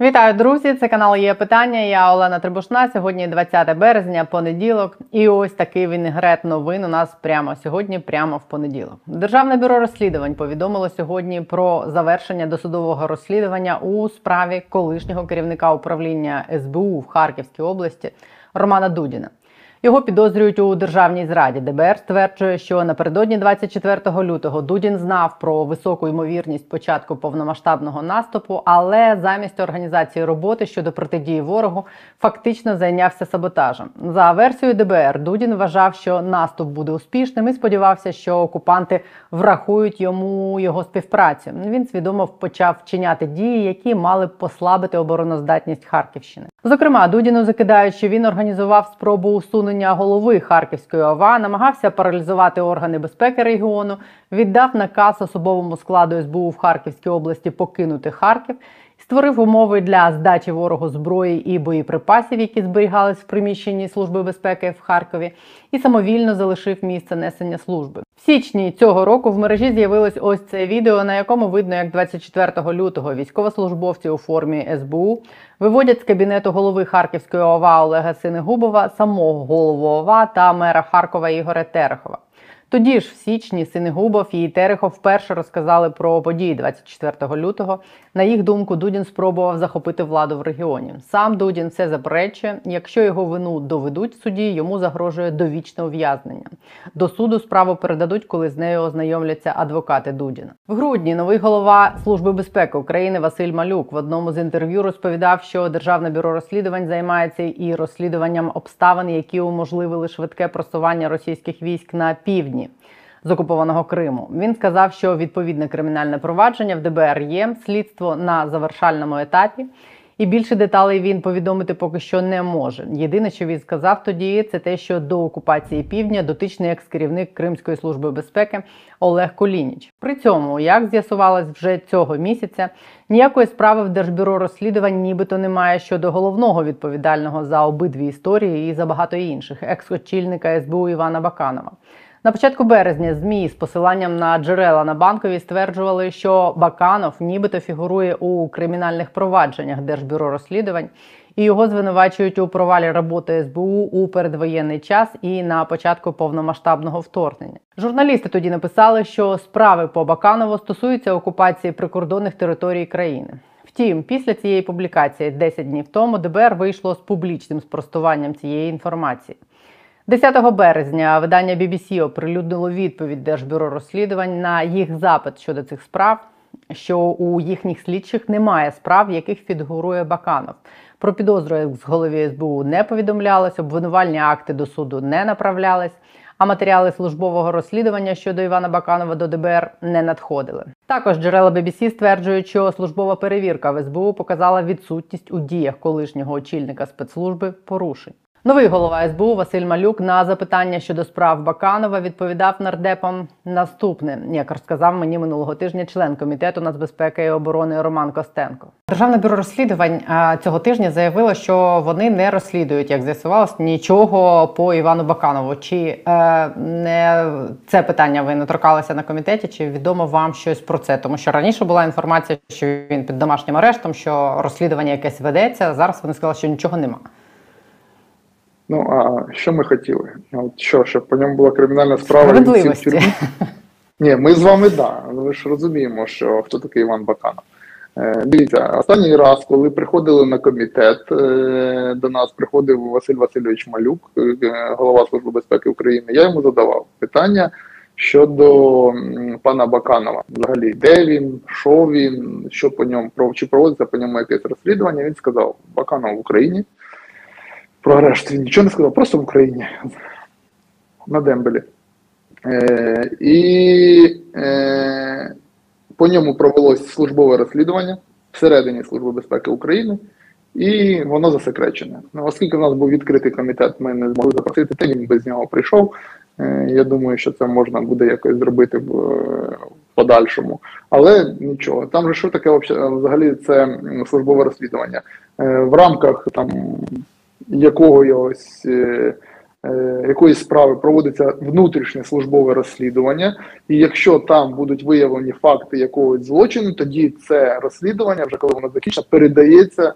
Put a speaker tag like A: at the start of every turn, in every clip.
A: Вітаю, друзі! Це канал є питання. Я Олена Трибушна. Сьогодні 20 березня, понеділок. І ось такий вінегрет новин у нас прямо сьогодні, прямо в понеділок. Державне бюро розслідувань повідомило сьогодні про завершення досудового розслідування у справі колишнього керівника управління СБУ в Харківській області Романа Дудіна. Його підозрюють у державній зраді. ДБР стверджує, що напередодні 24 лютого Дудін знав про високу ймовірність початку повномасштабного наступу, але замість організації роботи щодо протидії ворогу фактично зайнявся саботажем. За версією ДБР Дудін вважав, що наступ буде успішним і сподівався, що окупанти врахують йому його співпрацю. Він свідомо почав вчиняти дії, які мали б послабити обороноздатність Харківщини. Зокрема, Дудіну закидають, що він організував спробу усунення голови Харківської ОВА, намагався паралізувати органи безпеки регіону, віддав наказ особовому складу СБУ в Харківській області покинути Харків. Створив умови для здачі ворогу зброї і боєприпасів, які зберігались в приміщенні Служби безпеки в Харкові, і самовільно залишив місце несення служби. В січні цього року в мережі з'явилось ось це відео, на якому видно, як 24 лютого військовослужбовці у формі СБУ виводять з кабінету голови Харківської ОВА Олега Синегубова, самого голову ОВА та мера Харкова Ігоря Терехова. Тоді ж, в січні, Синегубов і Терехов вперше розказали про події 24 лютого. На їх думку, Дудін спробував захопити владу в регіоні. Сам Дудін це заперечує. Якщо його вину доведуть суді, йому загрожує довічне ув'язнення. До суду справу передадуть, коли з нею ознайомляться адвокати Дудіна. В грудні новий голова Служби безпеки України Василь Малюк в одному з інтерв'ю розповідав, що Державне бюро розслідувань займається і розслідуванням обставин, які уможливили швидке просування російських військ на півдні з окупованого Криму. Він сказав, що відповідне кримінальне провадження в ДБР є слідство на завершальному етапі. І більше деталей він повідомити поки що не може. Єдине, що він сказав тоді, це те, що до окупації півдня дотичний екс-керівник Кримської служби безпеки Олег Колініч. При цьому, як з'ясувалось вже цього місяця, ніякої справи в Держбюро розслідувань нібито немає щодо головного відповідального за обидві історії і за багато інших екс-очільника СБУ Івана Баканова. На початку березня змі з посиланням на джерела на банкові стверджували, що Баканов нібито фігурує у кримінальних провадженнях Держбюро розслідувань і його звинувачують у провалі роботи СБУ у передвоєнний час і на початку повномасштабного вторгнення. Журналісти тоді написали, що справи по Баканову стосуються окупації прикордонних територій країни. Втім, після цієї публікації 10 днів тому ДБР вийшло з публічним спростуванням цієї інформації. 10 березня видання BBC оприлюднило відповідь Держбюро розслідувань на їх запит щодо цих справ, що у їхніх слідчих немає справ, яких фігурує Баканов. Про підозру з голові СБУ не повідомлялось, обвинувальні акти до суду не направлялись, а матеріали службового розслідування щодо Івана Баканова до ДБР не надходили. Також джерела BBC стверджують, що службова перевірка в СБУ показала відсутність у діях колишнього очільника спецслужби порушень. Новий голова СБУ Василь Малюк на запитання щодо справ Баканова відповідав нардепам наступне, як розказав мені минулого тижня член комітету нацбезпеки і оборони Роман Костенко. Державне бюро розслідувань цього тижня заявило, що вони не розслідують, як з'ясувалось, нічого по Івану Баканову. Чи е, не це питання ви не торкалися на комітеті? Чи відомо вам щось про це? Тому що раніше була інформація, що він під домашнім арештом, що розслідування якесь ведеться. Зараз вони сказали, що нічого немає.
B: Ну, а що ми хотіли? От Що, щоб по ньому була кримінальна справа?
A: Справедливості.
B: Ні, ми з вами да. Ми ж розуміємо, що хто такий Іван Баканов. Е, Дивіться, останній раз, коли приходили на комітет, е, до нас приходив Василь Васильович Малюк, е, голова Служби безпеки України. Я йому задавав питання щодо пана Баканова. Взагалі, де він, що він, що по ньому, чи проводиться по ньому якесь розслідування. Він сказав, Баканов в Україні про арешт він нічого не сказав, просто в Україні на Дембелі. Е, І е, по ньому провелось службове розслідування всередині Служби безпеки України, і воно засекречене. Ну, Оскільки в нас був відкритий комітет, ми не змогли запросити, те він без нього прийшов. Е, Я думаю, що це можна буде якось зробити в подальшому. Але нічого, там же що таке взагалі це службове розслідування. Е, В рамках там якогось е, е, якоїсь справи проводиться внутрішнє службове розслідування, і якщо там будуть виявлені факти якогось злочину, тоді це розслідування, вже коли воно закінчиться, передається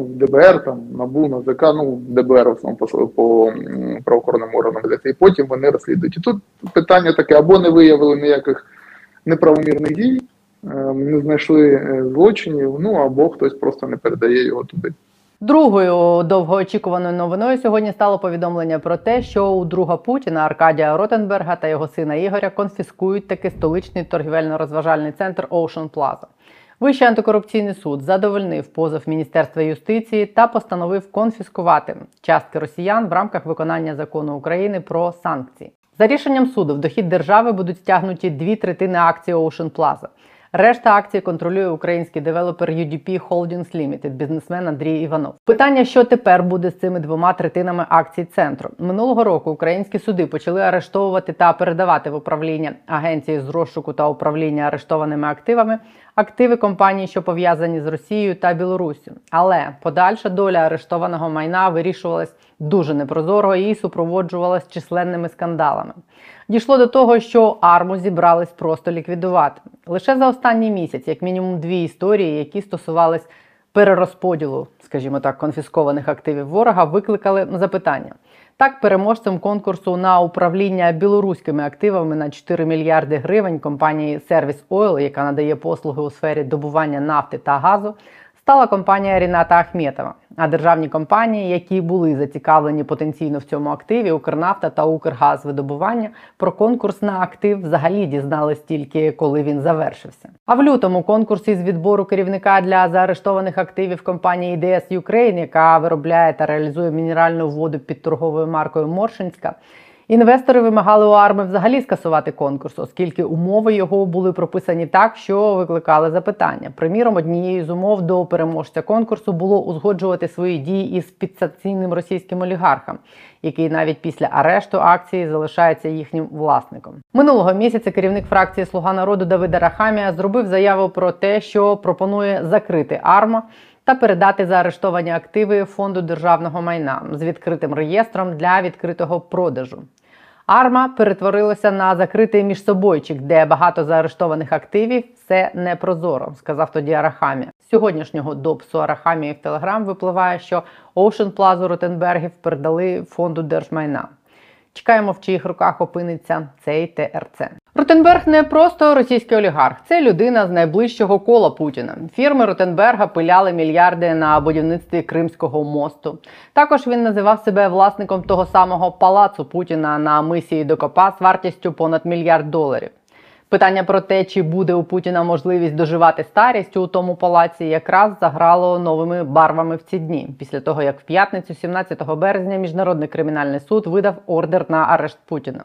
B: в ДБР, там НАБУ, НАЗК, ну ДБР в основному по, по правоохоронним органам і потім вони розслідують. І тут питання таке: або не виявили ніяких неправомірних дій, е, не знайшли е, злочинів, ну або хтось просто не передає його туди.
A: Другою довгоочікуваною новиною сьогодні стало повідомлення про те, що у друга Путіна Аркадія Ротенберга та його сина Ігоря конфіскують таки столичний торгівельно-розважальний центр Ocean Plaza. Вищий антикорупційний суд задовольнив позов Міністерства юстиції та постановив конфіскувати частки росіян в рамках виконання закону України про санкції. За рішенням суду в дохід держави будуть стягнуті дві третини акцій Ocean Plaza. Решта акцій контролює український девелопер UDP Holdings Limited, бізнесмен Андрій Іванов. Питання, що тепер буде з цими двома третинами акцій центру. Минулого року українські суди почали арештовувати та передавати в управління агенції з розшуку та управління арештованими активами активи компаній, що пов'язані з Росією та Білоруссю. Але подальша доля арештованого майна вирішувалась дуже непрозоро і супроводжувалась численними скандалами. Дійшло до того, що арму зібрались просто ліквідувати. Лише за останній місяць, як мінімум, дві історії, які стосувались перерозподілу, скажімо так, конфіскованих активів ворога, викликали запитання. Так, переможцем конкурсу на управління білоруськими активами на 4 мільярди гривень компанії Service Oil, яка надає послуги у сфері добування нафти та газу, стала компанія Ріната Ахметова. А державні компанії, які були зацікавлені потенційно в цьому активі, Укрнафта та Укргазвидобування, про конкурс на актив взагалі дізнались тільки коли він завершився. А в лютому конкурс із відбору керівника для заарештованих активів компанії DS Ukraine, яка виробляє та реалізує мінеральну воду під торговою маркою Моршинська. Інвестори вимагали у арми взагалі скасувати конкурс, оскільки умови його були прописані так, що викликали запитання. Приміром, однією з умов до переможця конкурсу було узгоджувати свої дії із підсанкційним російським олігархом, який навіть після арешту акції залишається їхнім власником. Минулого місяця керівник фракції Слуга народу Давида Рахамія зробив заяву про те, що пропонує закрити арма та передати заарештовані активи фонду державного майна з відкритим реєстром для відкритого продажу. Арма перетворилася на закритий міжсобойчик, де багато заарештованих активів все непрозоро, сказав тоді Арахамія. З сьогоднішнього допису Арахамії в Телеграм випливає, що Ocean Plaza Ротенбергів передали фонду держмайна. Чекаємо, в чиїх руках опиниться цей ТРЦ. Ротенберг не просто російський олігарх, це людина з найближчого кола Путіна. Фірми Ротенберга пиляли мільярди на будівництві Кримського мосту. Також він називав себе власником того самого палацу Путіна на мисії Докопа з вартістю понад мільярд доларів. Питання про те, чи буде у Путіна можливість доживати старість у тому палаці, якраз заграло новими барвами в ці дні, після того як в п'ятницю, 17 березня, міжнародний кримінальний суд видав ордер на арешт Путіна.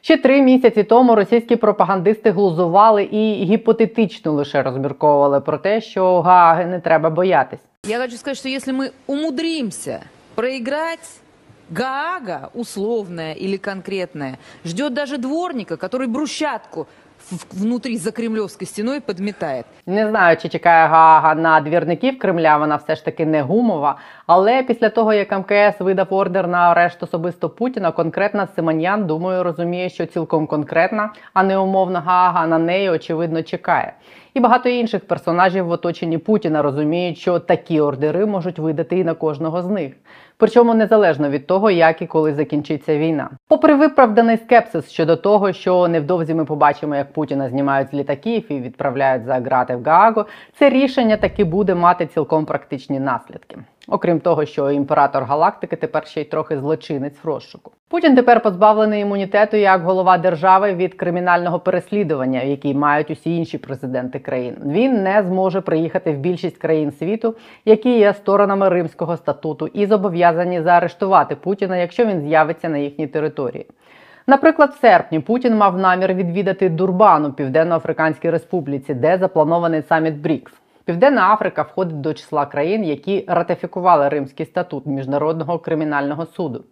A: Ще три місяці тому російські пропагандисти глузували і гіпотетично лише розмірковували про те, що Гааги не треба боятись.
C: Я хочу сказати, що якщо ми умудримся проиграть, Гаага, условная или конкретная, ждет даже дворника, который брусчатку в- внутри за кремлевской стеной подметает.
A: Не знаю, чи чекає Гаага на двірників Кремля, вона все ж таки не гумова. Але після того, як МКС видав ордер на арешт особисто Путіна, конкретна Симоньян, думаю, розуміє, що цілком конкретна, а не умовна Гаага на неї, очевидно, чекає. І багато інших персонажів в оточенні Путіна розуміють, що такі ордери можуть видати і на кожного з них. Причому незалежно від того, як і коли закінчиться війна. Попри виправданий скепсис щодо того, що невдовзі ми побачимо, як Путіна знімають з літаків і відправляють за грати в Гаагу, це рішення таки буде мати цілком практичні наслідки. Окрім того, що імператор галактики тепер ще й трохи злочинець в розшуку. Путін тепер позбавлений імунітету як голова держави від кримінального переслідування, який мають усі інші президенти країн. Він не зможе приїхати в більшість країн світу, які є сторонами Римського статуту, і зобов'язані заарештувати Путіна, якщо він з'явиться на їхній території. Наприклад, в серпні Путін мав намір відвідати Дурбан у Південно-Африканській Республіці, де запланований саміт БРІКС. Південна Африка входить до числа країн, які ратифікували Римський статут Міжнародного кримінального суду.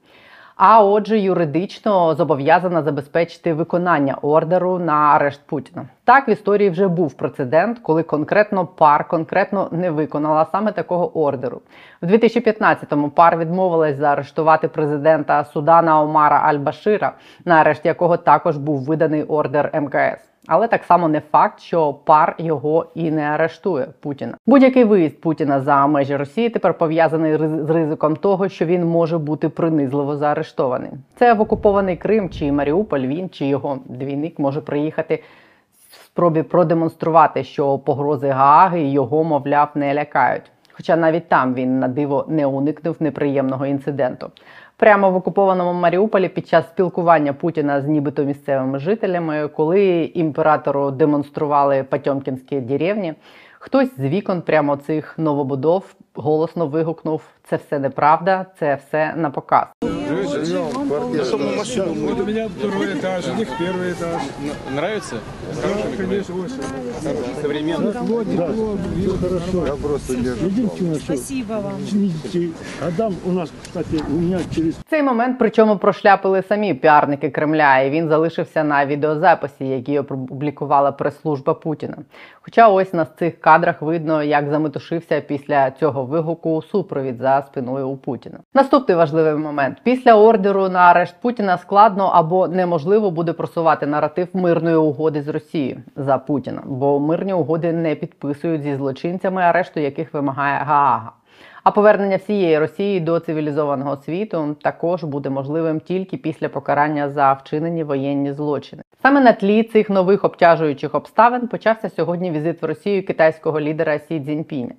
A: А отже, юридично зобов'язана забезпечити виконання ордеру на арешт Путіна. Так в історії вже був прецедент, коли конкретно пар конкретно не виконала саме такого ордеру. В 2015-му пар відмовилась заарештувати президента Судана Омара Аль-Башира, на арешт якого також був виданий ордер МКС. Але так само не факт, що пар його і не арештує Путіна. Будь-який виїзд Путіна за межі Росії тепер пов'язаний з ризиком того, що він може бути принизливо заарештований. Це в окупований Крим чи Маріуполь. Він чи його двійник може приїхати в спробі продемонструвати, що погрози Гааги його, мовляв, не лякають. Хоча навіть там він на диво не уникнув неприємного інциденту. Прямо в окупованому Маріуполі під час спілкування Путіна з нібито місцевими жителями, коли імператору демонстрували Патьомкінські деревні, хтось з вікон прямо цих новобудов голосно вигукнув: це все неправда, це все на показ
D: Вот у меня второй этаж, у них первый этаж.
E: Нравится?
D: Да, конечно, очень.
E: Современно.
D: Вот диплом, вижу, хорошо.
F: Я просто держу.
G: Единственное, что Спасибо вам.
F: Видите, Адам у нас, кстати, у меня через
A: Цей момент, причому прошляпили самі піарники Кремля, і він залишився на відеозаписі, які опублікувала прес-служба Путіна. Хоча ось на цих кадрах видно, як заметушився після цього вигуку супровід за спиною у Путіна. Наступний важливий момент: після ордеру на арешт Путіна складно або неможливо буде просувати наратив мирної угоди з Росією за Путіна, бо мирні угоди не підписують зі злочинцями, арешту яких вимагає Гаага. А повернення всієї Росії до цивілізованого світу також буде можливим тільки після покарання за вчинені воєнні злочини. Саме на тлі цих нових обтяжуючих обставин почався сьогодні візит в Росію китайського лідера Сі Цзіньпіня.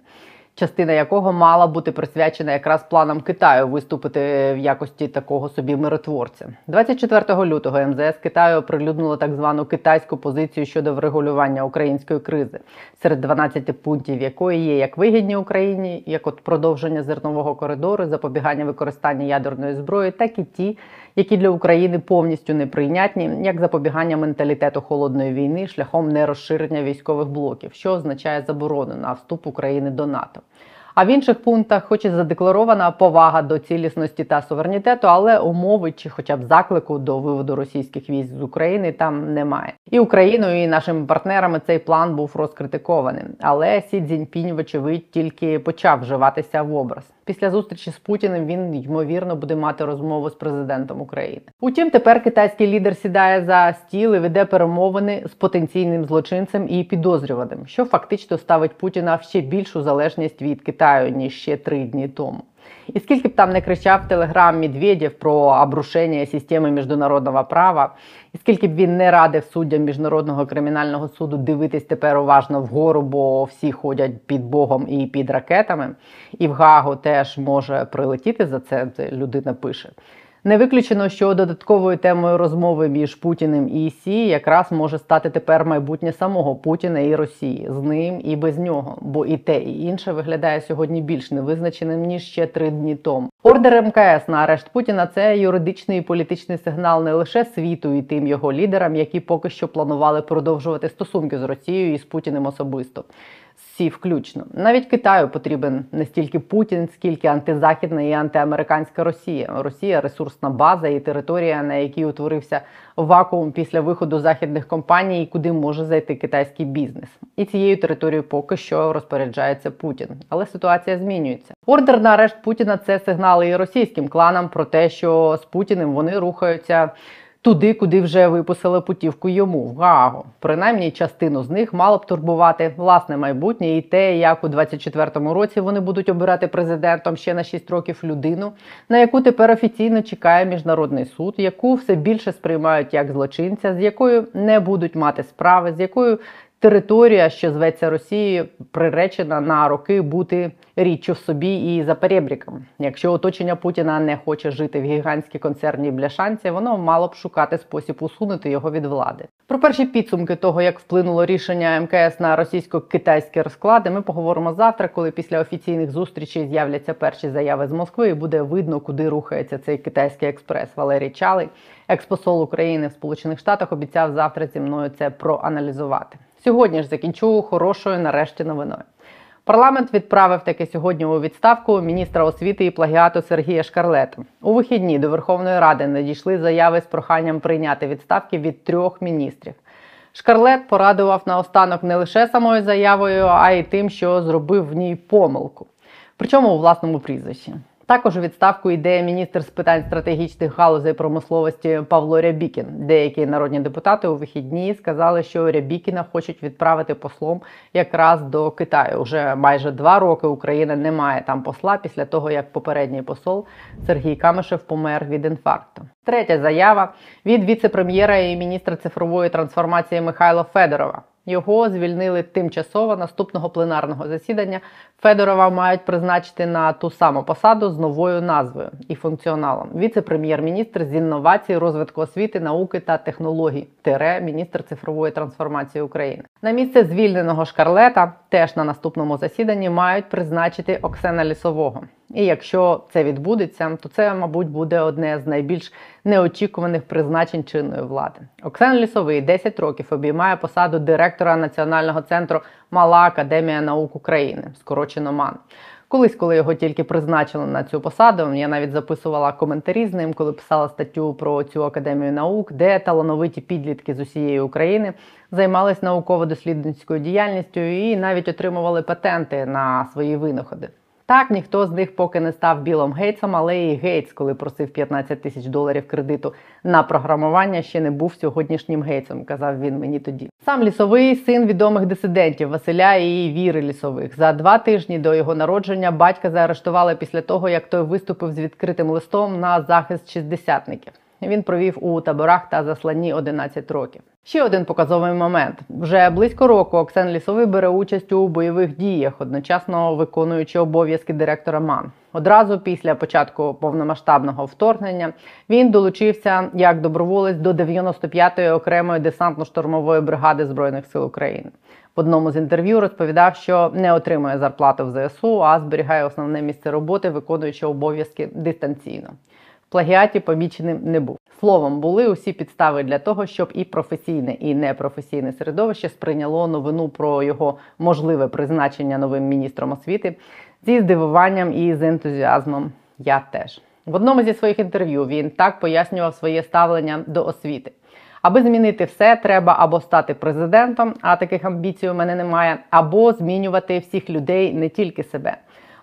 A: Частина якого мала бути присвячена якраз планам Китаю виступити в якості такого собі миротворця. 24 лютого МЗС Китаю оприлюднило так звану китайську позицію щодо врегулювання української кризи, серед 12 пунктів якої є як вигідні Україні, як от продовження зернового коридору, запобігання використання ядерної зброї, так і ті, які для України повністю неприйнятні, як запобігання менталітету холодної війни шляхом нерозширення військових блоків, що означає заборону на вступ України до НАТО. А в інших пунктах, хоч і задекларована повага до цілісності та суверенітету, але умови чи хоча б заклику до виводу російських військ з України там немає. І Україною, і нашими партнерами цей план був розкритикований. Але Сі Цзіньпінь, вочевидь, тільки почав вживатися в образ. Після зустрічі з Путіним він ймовірно буде мати розмову з президентом України. Утім, тепер китайський лідер сідає за стіл і веде перемовини з потенційним злочинцем і підозрюваним, що фактично ставить Путіна в ще більшу залежність від Китаю ніж ще три дні тому. І скільки б там не кричав телеграм Медведєв про обрушення системи міжнародного права, і скільки б він не радив суддям міжнародного кримінального суду дивитись тепер уважно вгору, бо всі ходять під Богом і під ракетами, і в Гагу теж може прилетіти за це. Людина пише. Не виключено, що додатковою темою розмови між Путіним і Сі якраз може стати тепер майбутнє самого Путіна і Росії з ним і без нього, бо і те, і інше виглядає сьогодні більш невизначеним ніж ще три дні тому. Ордер МКС на арешт Путіна це юридичний і політичний сигнал не лише світу і тим його лідерам, які поки що планували продовжувати стосунки з Росією і з Путіним особисто. Всі включно. Навіть Китаю потрібен не стільки Путін, скільки антизахідна і антиамериканська Росія. Росія ресурсна база і територія, на якій утворився вакуум після виходу західних компаній, куди може зайти китайський бізнес. І цією територією поки що розпоряджається Путін. Але ситуація змінюється. Ордер на арешт Путіна це сигнали і російським кланам про те, що з Путіним вони рухаються туди, куди вже виписали путівку йому в Гаагу. Принаймні, частину з них мало б турбувати власне майбутнє і те, як у 24-му році вони будуть обирати президентом ще на 6 років людину, на яку тепер офіційно чекає міжнародний суд, яку все більше сприймають як злочинця, з якою не будуть мати справи, з якою територія, що зветься Росією, приречена на роки бути річчю в собі і за перебріком. Якщо оточення Путіна не хоче жити в гігантській концерній бляшанці, воно мало б шукати спосіб усунути його від влади. Про перші підсумки того, як вплинуло рішення МКС на російсько-китайські розклади, ми поговоримо завтра, коли після офіційних зустрічей з'являться перші заяви з Москви, і буде видно, куди рухається цей китайський експрес. Валерій Чалий, експосол України в Сполучених Штатах, обіцяв завтра зі мною це проаналізувати. Сьогодні ж закінчу хорошою нарешті новиною. Парламент відправив таки сьогодні у відставку міністра освіти і плагіату Сергія Шкарлета. У вихідні до Верховної Ради надійшли заяви з проханням прийняти відставки від трьох міністрів. Шкарлет порадував наостанок не лише самою заявою, а й тим, що зробив в ній помилку. Причому у власному прізвищі. Також у відставку йде міністр з питань стратегічних галузей промисловості Павло Рябікін. Деякі народні депутати у вихідні сказали, що Рябікіна хочуть відправити послом якраз до Китаю. Уже майже два роки Україна не має там посла після того, як попередній посол Сергій Камишев помер від інфаркту. Третя заява від віце-прем'єра і міністра цифрової трансформації Михайла Федорова. Його звільнили тимчасово наступного пленарного засідання. Федорова мають призначити на ту саму посаду з новою назвою і функціоналом. Віце-прем'єр-міністр з інновацій, розвитку освіти, науки та технологій, тире міністр цифрової трансформації України. На місце звільненого шкарлета теж на наступному засіданні мають призначити Оксена Лісового. І якщо це відбудеться, то це, мабуть, буде одне з найбільш неочікуваних призначень чинної влади. Оксана Лісовий 10 років обіймає посаду директора Національного центру Мала Академія наук України, скорочено МАН. Колись, коли його тільки призначили на цю посаду, я навіть записувала коментарі з ним, коли писала статтю про цю академію наук, де талановиті підлітки з усієї України займались науково-дослідницькою діяльністю і навіть отримували патенти на свої винаходи. Так, ніхто з них поки не став Білом Гейтсом, але і Гейтс, коли просив 15 тисяч доларів кредиту на програмування, ще не був сьогоднішнім Гейтсом, казав він мені тоді. Сам лісовий син відомих дисидентів Василя і Віри Лісових. За два тижні до його народження батька заарештували після того, як той виступив з відкритим листом на захист шістдесятників. Він провів у таборах та засланні 11 років. Ще один показовий момент: вже близько року Оксен Лісовий бере участь у бойових діях, одночасно виконуючи обов'язки директора МАН. Одразу після початку повномасштабного вторгнення він долучився як доброволець до 95-ї окремої десантно-штурмової бригади збройних сил України. В одному з інтерв'ю розповідав, що не отримує зарплату в ЗСУ, а зберігає основне місце роботи, виконуючи обов'язки дистанційно. Плагіаті поміченим не був. Словом, були усі підстави для того, щоб і професійне, і непрофесійне середовище сприйняло новину про його можливе призначення новим міністром освіти зі здивуванням і з ентузіазмом. Я теж в одному зі своїх інтерв'ю він так пояснював своє ставлення до освіти. Аби змінити все, треба або стати президентом, а таких амбіцій у мене немає, або змінювати всіх людей, не тільки себе.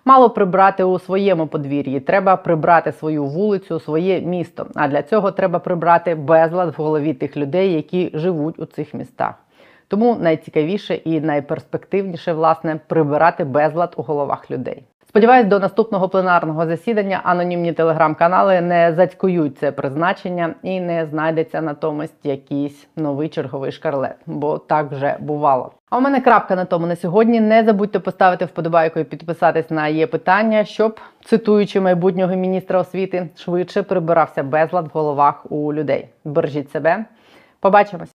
A: Мало прибрати у своєму подвір'ї, треба прибрати свою вулицю, своє місто. А для цього треба прибрати безлад в голові тих людей, які живуть у цих містах. Тому найцікавіше і найперспективніше, власне, прибирати безлад у головах людей. Сподіваюсь, до наступного пленарного засідання анонімні телеграм-канали не зацькують це призначення і не знайдеться натомість якийсь новий черговий шкарлет, бо так вже бувало. А у мене крапка на тому на сьогодні. Не забудьте поставити вподобайку і підписатись на є питання, щоб цитуючи майбутнього міністра освіти, швидше прибирався безлад в головах у людей. Бережіть себе. Побачимось.